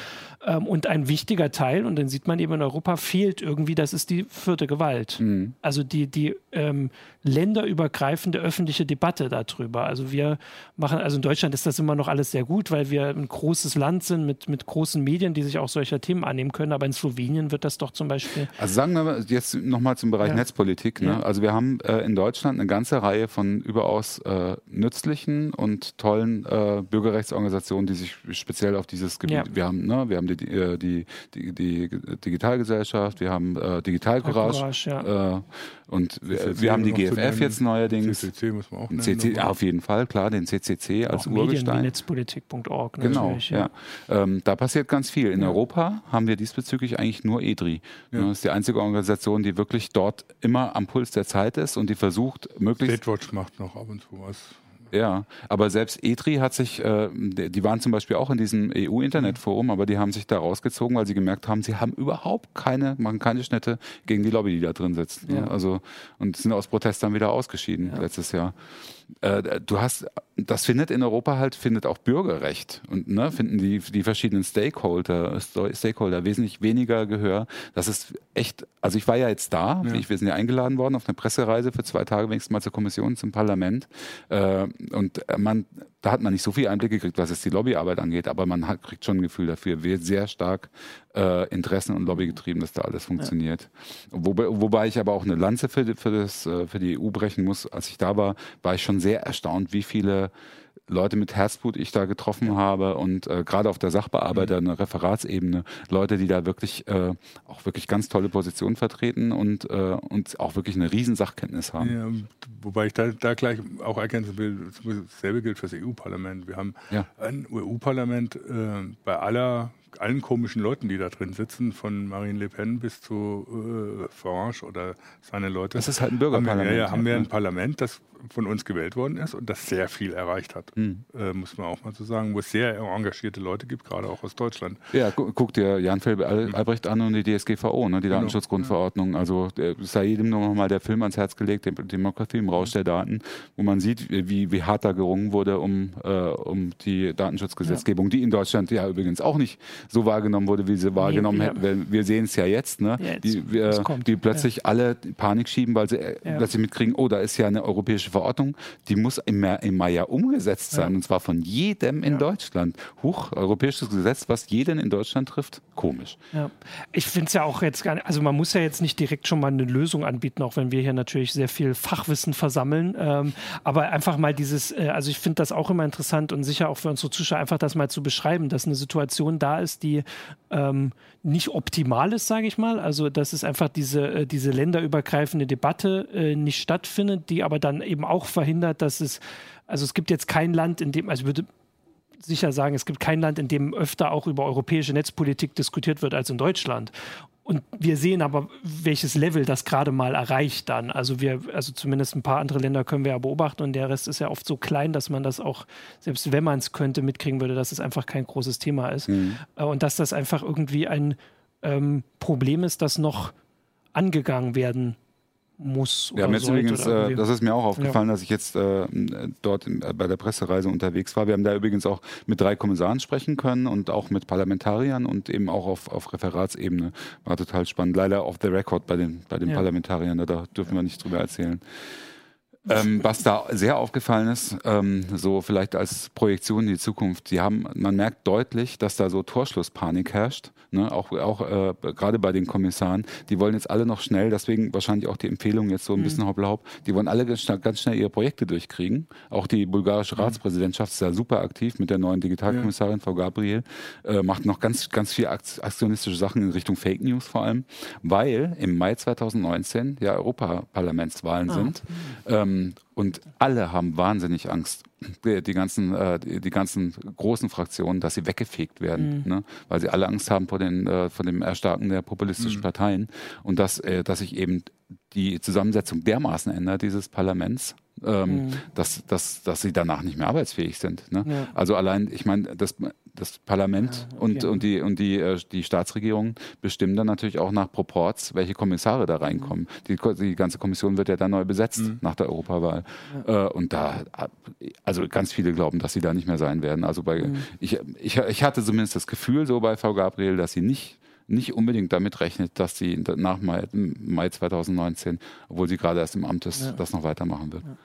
Ähm, und ein wichtiger Teil, und den sieht man eben in Europa, fehlt irgendwie, das ist die vierte Gewalt. Mhm. Also die, die ähm, länderübergreifende öffentliche Debatte darüber. Also wir machen, also in Deutschland ist das immer noch alles sehr gut, weil wir ein großes Land sind mit, mit großen Medien, die sich auch solcher Themen annehmen können, aber in Slowenien wird das doch zum Beispiel. Also sagen wir jetzt nochmal zum Bereich ja. Netz Netzpolitik. Ne? Ja. Also wir haben äh, in Deutschland eine ganze Reihe von überaus äh, nützlichen und tollen äh, Bürgerrechtsorganisationen, die sich speziell auf dieses Gebiet. Ja. Wir haben, ne, wir haben die, äh, die, die, die, Digitalgesellschaft, wir haben äh, Digitalcourage. Courage, ja. Und wir, wir haben die GFF jetzt neuerdings. CCC muss man auch nennen. CC, auf jeden Fall, klar, den CCC als auch Urgestein. Netzpolitik.org Genau, ja. Ähm, da passiert ganz viel. In ja. Europa haben wir diesbezüglich eigentlich nur EDRI. Ja. Das ist die einzige Organisation, die wirklich dort immer am Puls der Zeit ist und die versucht, möglichst... Statewatch macht noch ab und zu was. Ja, aber selbst ETRI hat sich, äh, die waren zum Beispiel auch in diesem EU-Internetforum, aber die haben sich da rausgezogen, weil sie gemerkt haben, sie haben überhaupt keine, machen keine Schnitte gegen die Lobby, die da drin sitzt. Ne? Ja. Also, und sind aus Protest dann wieder ausgeschieden ja. letztes Jahr. Äh, du hast, das findet in Europa halt, findet auch Bürgerrecht und ne, finden die, die verschiedenen Stakeholder, Stakeholder wesentlich weniger Gehör. Das ist echt, also ich war ja jetzt da, ja. Ich, wir sind ja eingeladen worden auf eine Pressereise für zwei Tage wenigstens mal zur Kommission, zum Parlament. Äh, und man, da hat man nicht so viel Einblick gekriegt, was jetzt die Lobbyarbeit angeht, aber man hat, kriegt schon ein Gefühl dafür, wird sehr stark äh, Interessen und Lobby getrieben, dass da alles funktioniert. Ja. Wobei, wobei ich aber auch eine Lanze für, für, das, äh, für die EU brechen muss. Als ich da war, war ich schon sehr erstaunt, wie viele Leute mit Herzblut ich da getroffen habe und äh, gerade auf der Sachbearbeiter, mhm. Referatsebene, Leute, die da wirklich äh, auch wirklich ganz tolle Positionen vertreten und, äh, und auch wirklich eine riesen Sachkenntnis haben. Ja, wobei ich da, da gleich auch ergänzen will, dasselbe gilt für das EU-Parlament. Wir haben ja. ein EU-Parlament äh, bei aller allen komischen Leuten, die da drin sitzen, von Marine Le Pen bis zu äh, Farage oder seine Leute. Das ist halt ein Bürgerparlament. Haben wir, ja, haben wir ein Parlament, das von uns gewählt worden ist und das sehr viel erreicht hat, mhm. äh, muss man auch mal so sagen, wo es sehr engagierte Leute gibt, gerade auch aus Deutschland. Ja, gu guck dir Jan Felbe Albrecht an und die DSGVO, ne, die genau. Datenschutzgrundverordnung. Also es sei jedem nur noch mal der Film ans Herz gelegt, Demokratie im Rausch der Daten, wo man sieht, wie, wie hart da gerungen wurde um, äh, um die Datenschutzgesetzgebung, ja. die in Deutschland ja übrigens auch nicht so wahrgenommen wurde, wie sie wahrgenommen hätten. Ja. Wir sehen es ja jetzt, ne? Ja, jetzt die, wir, die plötzlich ja. alle Panik schieben, weil sie äh, plötzlich mitkriegen, oh, da ist ja eine europäische Verordnung, die muss im, im Mai ja umgesetzt sein, und zwar von jedem in Deutschland. Huch, europäisches Gesetz, was jeden in Deutschland trifft, komisch. Ich finde es ja auch jetzt gar nicht, also man muss ja jetzt nicht direkt schon mal eine Lösung anbieten, auch wenn wir hier natürlich sehr viel Fachwissen versammeln, ähm, aber einfach mal dieses, äh, also ich finde das auch immer interessant und sicher auch für unsere Zuschauer einfach das mal zu beschreiben, dass eine Situation da ist, die ähm, nicht optimal ist, sage ich mal. Also dass es einfach diese, äh, diese länderübergreifende Debatte äh, nicht stattfindet, die aber dann eben auch verhindert, dass es, also es gibt jetzt kein Land, in dem, also ich würde sicher sagen, es gibt kein Land, in dem öfter auch über europäische Netzpolitik diskutiert wird als in Deutschland. Und wir sehen aber, welches Level das gerade mal erreicht dann. Also wir, also zumindest ein paar andere Länder können wir ja beobachten und der Rest ist ja oft so klein, dass man das auch, selbst wenn man es könnte, mitkriegen würde, dass es einfach kein großes Thema ist. Mhm. Äh, und dass das einfach irgendwie ein ähm, Problem ist, das noch angegangen werden muss. Wir haben jetzt übrigens, äh, das ist mir auch aufgefallen, ja. dass ich jetzt äh, dort in, äh, bei der Pressereise unterwegs war. Wir haben da übrigens auch mit drei Kommissaren sprechen können und auch mit Parlamentariern und eben auch auf, auf Referatsebene. War total spannend. Leider off the record bei den, bei den ja. Parlamentariern, da dürfen wir nicht drüber erzählen. Ähm, was da sehr aufgefallen ist, ähm, so vielleicht als Projektion in die Zukunft, die haben, man merkt deutlich, dass da so Torschlusspanik herrscht ne, auch, auch äh, gerade bei den Kommissaren, die wollen jetzt alle noch schnell, deswegen wahrscheinlich auch die Empfehlung jetzt so ein mhm. bisschen hoppla hopp, die wollen alle ganz schnell, ganz schnell ihre Projekte durchkriegen. Auch die bulgarische mhm. Ratspräsidentschaft ist ja super aktiv mit der neuen Digitalkommissarin, ja. Frau Gabriel, äh, macht noch ganz, ganz viel aktionistische Sachen in Richtung Fake News vor allem, weil im Mai 2019 ja Europaparlamentswahlen ah. sind. Ähm, und alle haben wahnsinnig Angst, die, die ganzen, äh, die, die, ganzen großen Fraktionen, dass sie weggefegt werden, mhm. ne? weil sie alle Angst haben vor, den, äh, vor dem Erstarken der populistischen mhm. Parteien und dass, äh, dass sich eben die Zusammensetzung dermaßen ändert, dieses Parlaments, ähm, mhm. dass, dass, dass sie danach nicht mehr arbeitsfähig sind. Ne? Ja. Also allein, ich meine, das, das Parlament ja, okay. und, und, die, und die, äh, die Staatsregierung bestimmen dann natürlich auch nach Proports, welche Kommissare da reinkommen. Mhm. Die, die ganze Kommission wird ja dann neu besetzt mhm. nach der Europawahl. Ja. Äh, und da, also ganz viele glauben, dass sie da nicht mehr sein werden. Also bei, mhm. ich, ich, ich hatte zumindest das Gefühl so bei Frau Gabriel, dass sie nicht nicht unbedingt damit rechnet, dass sie nach Mai, Mai 2019, obwohl sie gerade erst im Amt ist, ja. das noch weitermachen wird. Ja.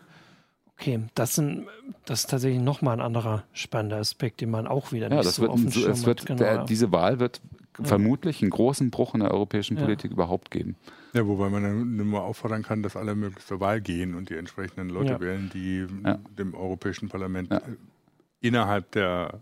Okay, das, sind, das ist tatsächlich nochmal ein anderer spannender Aspekt, den man auch wieder nicht ja, das so wird, Schirm es wird, genau, der, Diese Wahl wird ja. vermutlich einen großen Bruch in der europäischen Politik ja. überhaupt geben. Ja, wobei man dann nur auffordern kann, dass alle möglichst zur Wahl gehen und die entsprechenden Leute wählen, die dem Europäischen Parlament innerhalb der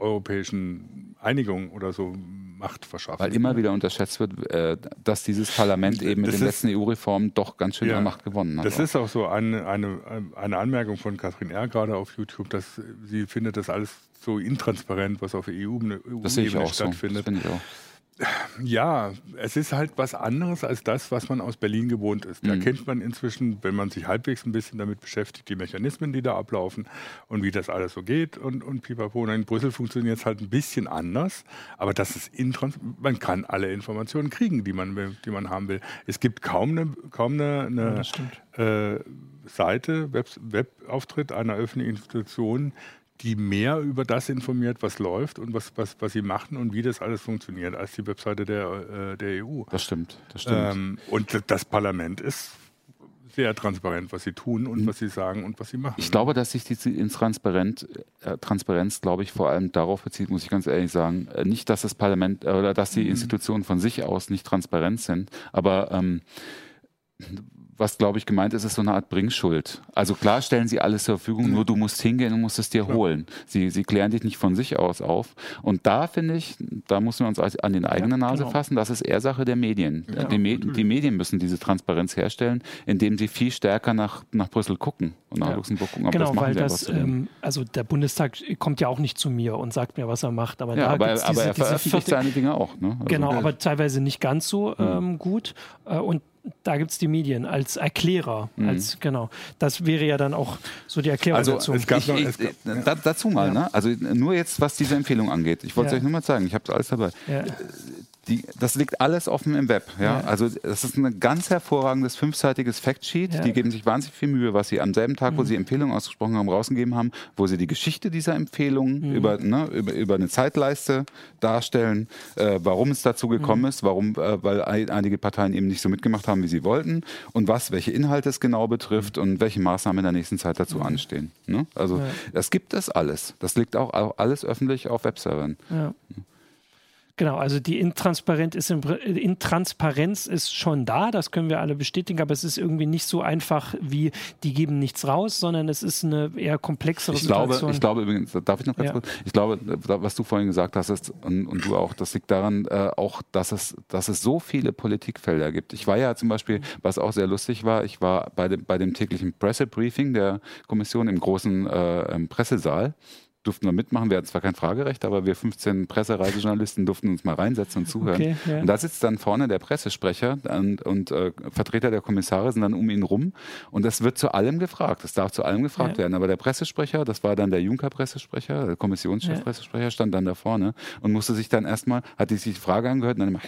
europäischen Einigung oder so Macht verschaffen. Weil immer wieder unterschätzt wird, äh, dass dieses Parlament eben mit das den letzten EU-Reformen doch ganz schön ja, an Macht gewonnen hat. Das auch. ist auch so eine, eine, eine Anmerkung von Katrin R. gerade auf YouTube, dass sie findet das alles so intransparent, was auf EU-Ebene EU stattfindet. So. Das ja, es ist halt was anderes als das, was man aus Berlin gewohnt ist. Da mhm. kennt man inzwischen, wenn man sich halbwegs ein bisschen damit beschäftigt, die Mechanismen, die da ablaufen und wie das alles so geht und, und pipapo. Und in Brüssel funktioniert es halt ein bisschen anders, aber das ist intrans man kann alle Informationen kriegen, die man, die man haben will. Es gibt kaum eine, kaum eine, eine ja, äh, Seite, Web, Webauftritt einer öffentlichen Institution, die mehr über das informiert, was läuft und was, was, was sie machen und wie das alles funktioniert, als die Webseite der, äh, der EU. Das stimmt, das stimmt. Ähm, und das Parlament ist sehr transparent, was sie tun und mhm. was sie sagen und was sie machen. Ich glaube, dass sich diese Intransparenz, äh, Transparenz, glaube ich, vor allem darauf bezieht, muss ich ganz ehrlich sagen, äh, nicht, dass das Parlament äh, oder dass die mhm. Institutionen von sich aus nicht transparent sind, aber ähm, was, glaube ich, gemeint ist, ist so eine Art Bringschuld. Also klar stellen sie alles zur Verfügung, nur du musst hingehen und musst es dir holen. Sie, sie klären dich nicht von sich aus auf. Und da finde ich, da müssen wir uns an den eigenen Nase genau. fassen, das ist eher Sache der Medien. Ja, die, Me die, Medien müssen diese Transparenz herstellen, indem sie viel stärker nach, nach Brüssel gucken und nach ja. Luxemburg gucken. Aber genau, weil das, ähm, also der Bundestag kommt ja auch nicht zu mir und sagt mir, was er macht. Aber, ja, da aber, aber diese, er veröffentlicht seine Dinge auch. Ne? Also genau, aber teilweise nicht ganz so mhm. ähm, gut. Äh, und da gibt es die Medien als Erklärer, mhm. als genau. Das wäre ja dann auch so die Erklärung also, dazu. Es gab noch, es gab, ja. dazu mal, ja. ne? Also nur jetzt, was diese Empfehlung angeht. Ich wollte es ja. euch nur mal zeigen. Ich habe alles dabei. Die, das liegt alles offen im Web. Ja? ja? Also das ist ein ganz hervorragendes fünfseitiges Factsheet. Ja. Die geben sich wahnsinnig viel Mühe, was sie am selben Tag, mhm. wo sie Empfehlungen ausgesprochen haben, rausgegeben haben, wo sie die Geschichte dieser Empfehlungen mhm. über, ne, über, über eine Zeitleiste darstellen, äh, warum es dazu gekommen mhm. ist, warum, äh, weil einige Parteien eben nicht so mitgemacht haben, wie sie wollten und was, welche Inhalte es genau betrifft mhm. und welche Maßnahmen in der nächsten Zeit dazu mhm. anstehen. Ne? Also ja. das gibt es alles. Das liegt auch, auch alles öffentlich auf Webservern. Ja. Genau, also die Intransparenz ist, Intransparenz ist schon da, das können wir alle bestätigen, aber es ist irgendwie nicht so einfach wie, die geben nichts raus, sondern es ist eine eher komplexere ich Situation. Glaube, ich glaube übrigens, darf ich noch ganz ja. kurz, ich glaube, was du vorhin gesagt hast ist, und, und du auch, das liegt daran äh, auch, dass es, dass es so viele Politikfelder gibt. Ich war ja zum Beispiel, was auch sehr lustig war, ich war bei dem, bei dem täglichen Pressebriefing der Kommission im großen äh, Pressesaal durften wir mitmachen. Wir hatten zwar kein Fragerecht, aber wir 15 Pressereisejournalisten durften uns mal reinsetzen und zuhören. Okay, ja. Und da sitzt dann vorne der Pressesprecher und, und äh, Vertreter der Kommissare sind dann um ihn rum und es wird zu allem gefragt. Es darf zu allem gefragt ja. werden. Aber der Pressesprecher, das war dann der Juncker-Pressesprecher, der Kommissionschef-Pressesprecher, ja. stand dann da vorne und musste sich dann erstmal, hat sich die Frage angehört und dann immer,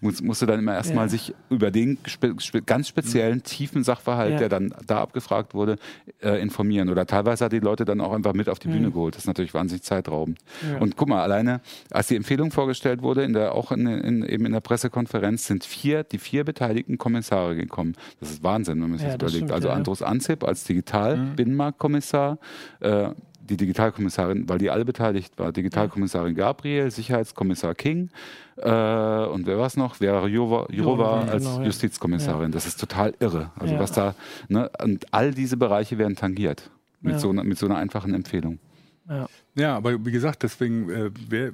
musste dann immer erstmal sich über den spe ganz speziellen, mhm. tiefen Sachverhalt, der dann da abgefragt wurde, äh, informieren. Oder teilweise hat die Leute dann auch einfach mit auf die Bühne Bühne mhm. geholt. Das ist natürlich wahnsinnig zeitraubend. Ja. Und guck mal, alleine, als die Empfehlung vorgestellt wurde, in der, auch in, in, eben in der Pressekonferenz, sind vier, die vier beteiligten Kommissare gekommen. Das ist Wahnsinn, wenn man sich ja, das überlegt. Stimmt, also ja. Andros Anzip als Digital-Binnenmarktkommissar, mhm. äh, die Digitalkommissarin, weil die alle beteiligt war, Digitalkommissarin Gabriel, Sicherheitskommissar King äh, und wer war es noch? Vera Jourova, Jourova als genau, Justizkommissarin. Ja. Das ist total irre. Also ja. was da, ne, und all diese Bereiche werden tangiert mit, ja. so, einer, mit so einer einfachen Empfehlung. Ja, ja aber wie gesagt, deswegen, äh, wer,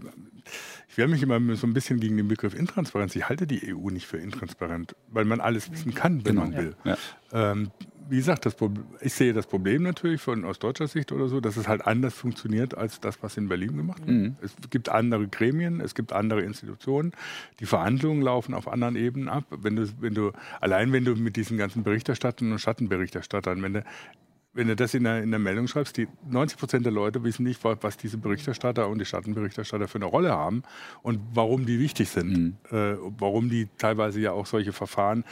ich wehre mich immer so ein bisschen gegen den Begriff Intransparenz. Ich halte die EU nicht für intransparent, weil man alles wissen kann, wenn genau. man will. Ja. Ähm, wie gesagt, das ich sehe das Problem natürlich von, aus deutscher Sicht oder so, dass es halt anders funktioniert als das, was in Berlin gemacht wird. Mhm. Es gibt andere Gremien, es gibt andere Institutionen. Die Verhandlungen laufen auf anderen Ebenen ab. Wenn du, wenn du, allein wenn du mit diesen ganzen Berichterstattern und Schattenberichterstattern, wenn du wenn du das in der, in der Meldung schreibst, die 90 Prozent der Leute wissen nicht, was diese Berichterstatter und die Schattenberichterstatter für eine Rolle haben und warum die wichtig sind. Mhm. Äh, warum die teilweise ja auch solche Verfahren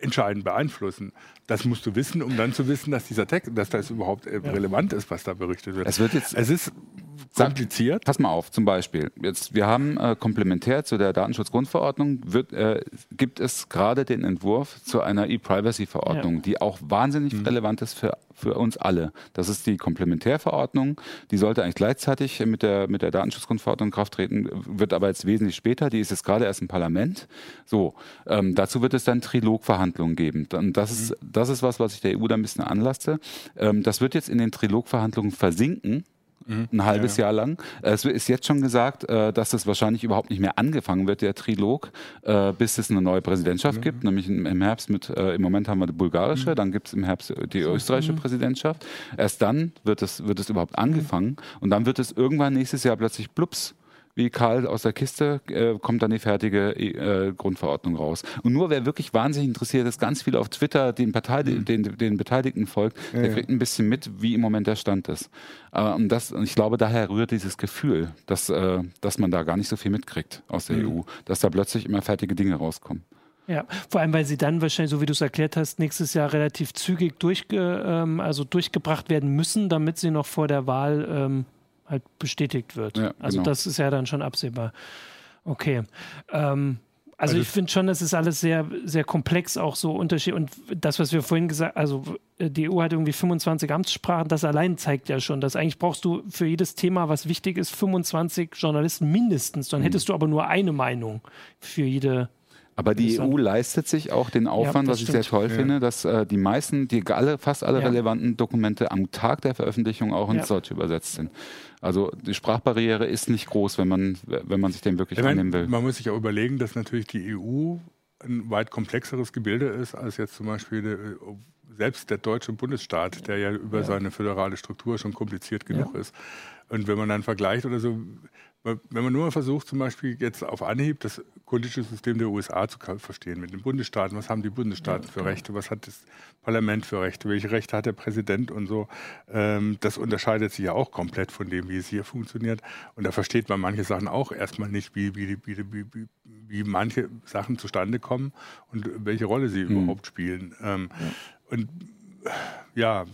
entscheidend beeinflussen. Das musst du wissen, um dann zu wissen, dass dieser Text, dass das überhaupt äh, relevant ist, was da berichtet wird. Es, wird jetzt es ist kompliziert? Pass mal auf, zum Beispiel. Jetzt, wir haben äh, komplementär zu der Datenschutzgrundverordnung wird, äh, gibt es gerade den Entwurf zu einer E-Privacy-Verordnung, ja. die auch wahnsinnig mhm. relevant ist für, für uns alle. Das ist die Komplementärverordnung. Die sollte eigentlich gleichzeitig mit der, mit der Datenschutzgrundverordnung in Kraft treten, wird aber jetzt wesentlich später. Die ist jetzt gerade erst im Parlament. So, ähm, dazu wird es dann Trilogverhandlungen geben. Und das, mhm. ist, das ist was, was ich der EU da ein bisschen anlasse. Ähm, das wird jetzt in den Trilogverhandlungen versinken Mhm. Ein halbes ja, ja. Jahr lang. Es ist jetzt schon gesagt, äh, dass das wahrscheinlich überhaupt nicht mehr angefangen wird, der Trilog, äh, bis es eine neue Präsidentschaft mhm. gibt, nämlich im Herbst mit, äh, im Moment haben wir die bulgarische, mhm. dann gibt es im Herbst die österreichische mhm. Präsidentschaft. Erst dann wird es, wird es überhaupt angefangen und dann wird es irgendwann nächstes Jahr plötzlich blups wie Karl aus der Kiste, äh, kommt dann die fertige äh, Grundverordnung raus. Und nur wer wirklich wahnsinnig interessiert ist, ganz viel auf Twitter den, Partei mhm. den, den Beteiligten folgt, ja, der kriegt ein bisschen mit, wie im Moment der Stand ist. Äh, und, das, und ich glaube, daher rührt dieses Gefühl, dass, äh, dass man da gar nicht so viel mitkriegt aus der mhm. EU, dass da plötzlich immer fertige Dinge rauskommen. Ja, vor allem, weil sie dann wahrscheinlich, so wie du es erklärt hast, nächstes Jahr relativ zügig durchge, ähm, also durchgebracht werden müssen, damit sie noch vor der Wahl ähm, halt bestätigt wird. Ja, also genau. das ist ja dann schon absehbar. Okay. Ähm, also, also, ich finde schon, das ist alles sehr, sehr komplex, auch so Unterschied. Und das, was wir vorhin gesagt also die EU hat irgendwie 25 Amtssprachen, das allein zeigt ja schon, dass eigentlich brauchst du für jedes Thema, was wichtig ist, 25 Journalisten mindestens. Dann mhm. hättest du aber nur eine Meinung für jede aber die EU leistet sich auch den Aufwand, ja, was ich sehr toll ja. finde, dass äh, die meisten, die alle, fast alle ja. relevanten Dokumente am Tag der Veröffentlichung auch ins Deutsche übersetzt sind. Also die Sprachbarriere ist nicht groß, wenn man, wenn man sich dem wirklich meine, annehmen will. Man muss sich auch überlegen, dass natürlich die EU ein weit komplexeres Gebilde ist als jetzt zum Beispiel der, selbst der deutsche Bundesstaat, der ja über ja. seine föderale Struktur schon kompliziert genug ja. ist. Und wenn man dann vergleicht oder so, wenn man nur versucht, zum Beispiel jetzt auf Anhieb das politische System der USA zu verstehen, mit den Bundesstaaten, was haben die Bundesstaaten ja, für Rechte, was hat das Parlament für Rechte, welche Rechte hat der Präsident und so, ähm, das unterscheidet sich ja auch komplett von dem, wie es hier funktioniert. Und da versteht man manche Sachen auch erstmal nicht, wie, wie, wie, wie, wie manche Sachen zustande kommen und welche Rolle sie mhm. überhaupt spielen. Ähm, ja. Und ja,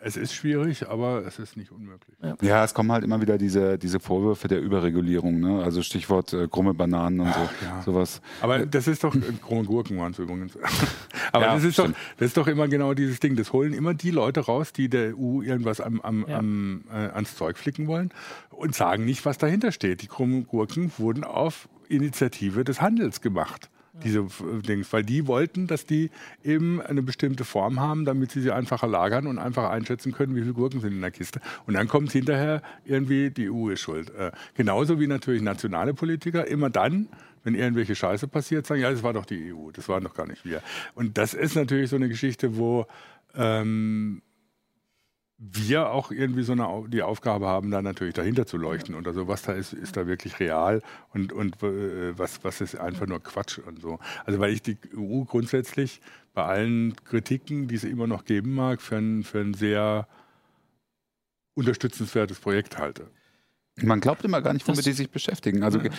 es ist schwierig, aber es ist nicht unmöglich. Ja, ja es kommen halt immer wieder diese, diese Vorwürfe der Überregulierung, ne? also Stichwort äh, krumme Bananen und Ach, so, ja. sowas. Aber das ist doch, äh, krumme Gurken waren es übrigens. aber ja, das, ist doch, das ist doch immer genau dieses Ding, das holen immer die Leute raus, die der EU irgendwas am, am, am äh, ans Zeug flicken wollen und sagen nicht, was dahinter steht. Die krummen Gurken wurden auf Initiative des Handels gemacht diese Dings, weil die wollten, dass die eben eine bestimmte Form haben, damit sie sie einfacher lagern und einfach einschätzen können, wie viele Gurken sind in der Kiste. Und dann kommt hinterher irgendwie, die EU ist schuld. Äh, genauso wie natürlich nationale Politiker immer dann, wenn irgendwelche Scheiße passiert, sagen, ja, das war doch die EU, das waren doch gar nicht wir. Und das ist natürlich so eine Geschichte, wo ähm, wir auch irgendwie so eine die Aufgabe haben, da natürlich dahinter zu leuchten oder so, was da ist, ist da wirklich real und, und äh, was, was ist einfach nur Quatsch und so. Also weil ich die EU grundsätzlich bei allen Kritiken, die es immer noch geben mag, für ein, für ein sehr unterstützenswertes Projekt halte. Man glaubt immer gar nicht, womit die sich beschäftigen. Also ja.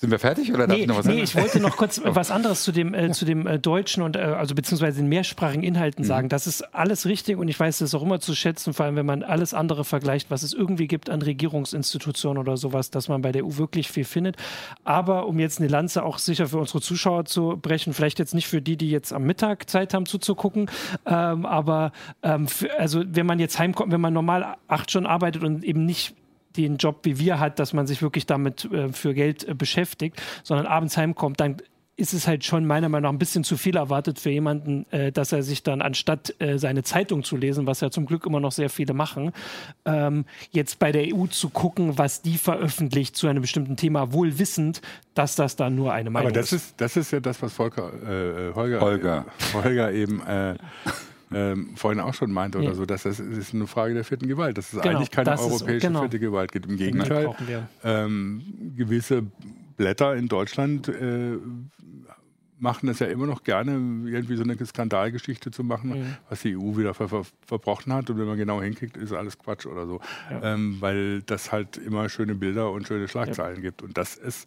Sind wir fertig oder darf nee, ich noch was sagen? Nee, ich wollte noch kurz was anderes zu dem, äh, zu dem äh, deutschen und äh, also beziehungsweise den mehrsprachigen Inhalten mhm. sagen. Das ist alles richtig und ich weiß das auch immer zu schätzen, vor allem wenn man alles andere vergleicht, was es irgendwie gibt an Regierungsinstitutionen oder sowas, dass man bei der EU wirklich viel findet. Aber um jetzt eine Lanze auch sicher für unsere Zuschauer zu brechen, vielleicht jetzt nicht für die, die jetzt am Mittag Zeit haben zuzugucken, ähm, aber ähm, für, also wenn man jetzt heimkommt, wenn man normal acht Stunden arbeitet und eben nicht den Job wie wir hat, dass man sich wirklich damit äh, für Geld äh, beschäftigt, sondern abends heimkommt, dann ist es halt schon meiner Meinung nach ein bisschen zu viel erwartet für jemanden, äh, dass er sich dann anstatt äh, seine Zeitung zu lesen, was ja zum Glück immer noch sehr viele machen, ähm, jetzt bei der EU zu gucken, was die veröffentlicht zu einem bestimmten Thema, wohl wissend, dass das dann nur eine Meinung Aber das ist. ist das ist ja das, was Volker, äh, Holger, Holger. Holger eben äh, ähm, vorhin auch schon meinte oder so, dass das, das ist eine Frage der vierten Gewalt, dass es genau, eigentlich keine europäische ist, genau. vierte Gewalt gibt. Im Gegenteil, ähm, gewisse Blätter in Deutschland äh, machen das ja immer noch gerne, irgendwie so eine Skandalgeschichte zu machen, mhm. was die EU wieder ver ver verbrochen hat. Und wenn man genau hinkriegt, ist alles Quatsch oder so. Ja. Ähm, weil das halt immer schöne Bilder und schöne Schlagzeilen ja. gibt. Und das ist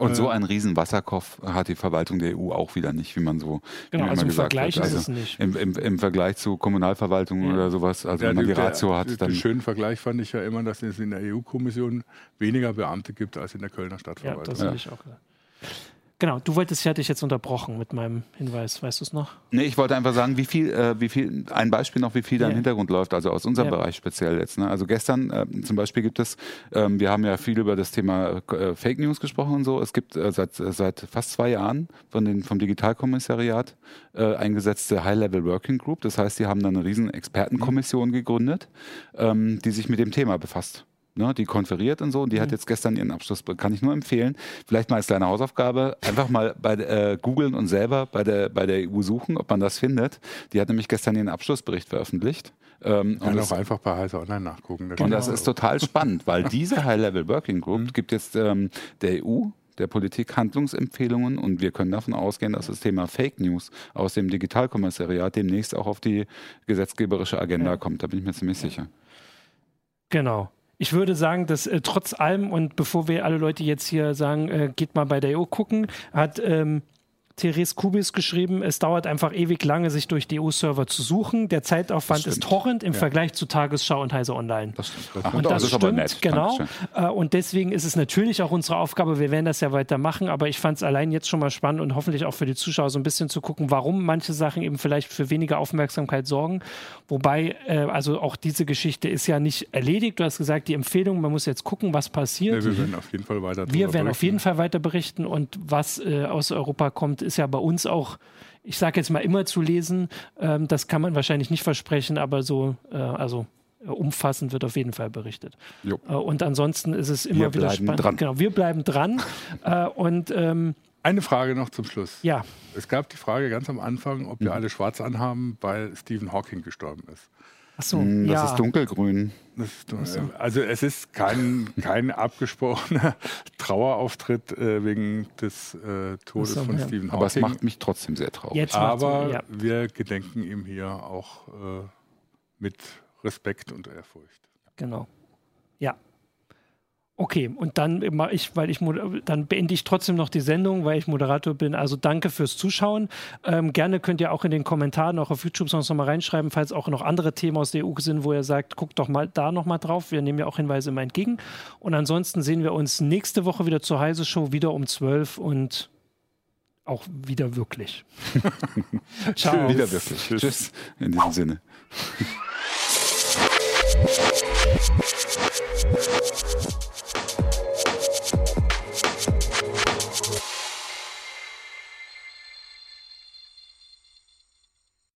und so äh, einen riesen Wasserkopf hat die Verwaltung der EU auch wieder nicht, wie man so genau, also im Vergleich hat. Also ist es nicht. Im, im, Im, Vergleich zu Kommunalverwaltungen ja. oder sowas, also ja, wenn man die, die Ratio hat. Der, dann den schönen Vergleich fand ich ja immer, dass es in der EU-Kommission weniger Beamte gibt als in der Kölner Stadtverwaltung. Ja, das ja. ich auch. Genau, du wolltest, ich hatte dich jetzt unterbrochen mit meinem Hinweis, weißt du es noch? Nee, ich wollte einfach sagen, wie viel, äh, wie viel, ein Beispiel noch, wie viel da im Hintergrund läuft, also aus unserem ja. Bereich speziell jetzt. Ne? Also gestern äh, zum Beispiel gibt es, ähm, wir haben ja viel über das Thema äh, Fake News gesprochen und so. Es gibt äh, seit, äh, seit fast zwei Jahren von den, vom Digitalkommissariat äh, eingesetzte High-Level Working Group. Das heißt, die haben dann eine riesen Expertenkommission gegründet, ähm, die sich mit dem Thema befasst. Ne, die konferiert und so und die mhm. hat jetzt gestern ihren Abschluss, kann ich nur empfehlen. Vielleicht mal als kleine Hausaufgabe, einfach mal bei äh, googeln und selber bei der, bei der EU suchen, ob man das findet. Die hat nämlich gestern ihren Abschlussbericht veröffentlicht. Ähm, Kann auch einfach bei Heise Online nachgucken. Und das ist total spannend, weil diese High-Level Working Group mhm. gibt jetzt ähm, der EU der Politik Handlungsempfehlungen und wir können davon ausgehen, dass das Thema Fake News aus dem Digitalkommissariat demnächst auch auf die gesetzgeberische Agenda ja. kommt. Da bin ich mir ziemlich sicher. Genau ich würde sagen, dass äh, trotz allem und bevor wir alle Leute jetzt hier sagen, äh, geht mal bei der EU gucken, hat ähm, Therese Kubis geschrieben, es dauert einfach ewig lange, sich durch DO-Server zu suchen. Der Zeitaufwand ist horrend im ja. Vergleich zu Tagesschau und Heise Online. Das. Ach, und das, das stimmt, nett. genau. Äh, und deswegen ist es natürlich auch unsere Aufgabe, wir werden das ja weitermachen, aber ich fand es allein jetzt schon mal spannend und hoffentlich auch für die Zuschauer so ein bisschen zu gucken, warum manche Sachen eben vielleicht für weniger Aufmerksamkeit sorgen. Wobei, äh, also auch diese Geschichte ist ja nicht erledigt. Du hast gesagt, die Empfehlung, man muss jetzt gucken, was passiert. Ja, wir werden auf jeden Fall weiter Wir werden auf jeden Fall weiter berichten und was äh, aus Europa kommt, ist ja bei uns auch, ich sage jetzt mal immer zu lesen. Ähm, das kann man wahrscheinlich nicht versprechen, aber so, äh, also äh, umfassend wird auf jeden Fall berichtet. Jo. Äh, und ansonsten ist es immer wir wieder spannend. Dran. Genau, wir bleiben dran. äh, und ähm, eine Frage noch zum Schluss. Ja. Es gab die Frage ganz am Anfang, ob wir mhm. alle schwarz anhaben, weil Stephen Hawking gestorben ist. Ach so, hm, das ja. ist dunkelgrün. Das ist, also es ist kein, kein abgesprochener Trauerauftritt äh, wegen des äh, Todes so, von ja. Stephen Hawking. Aber es macht mich trotzdem sehr traurig. Aber ja. wir gedenken ihm hier auch äh, mit Respekt und Ehrfurcht. Genau. Ja, Okay, und dann mache ich, weil ich dann beende ich trotzdem noch die Sendung, weil ich Moderator bin. Also danke fürs Zuschauen. Ähm, gerne könnt ihr auch in den Kommentaren auch auf YouTube sonst noch mal reinschreiben, falls auch noch andere Themen aus der EU sind, wo ihr sagt, guckt doch mal da noch mal drauf. Wir nehmen ja auch Hinweise immer entgegen. Und ansonsten sehen wir uns nächste Woche wieder zur Heise Show wieder um 12 und auch wieder wirklich. Ciao. Wieder wirklich. Tschüss. In diesem Sinne.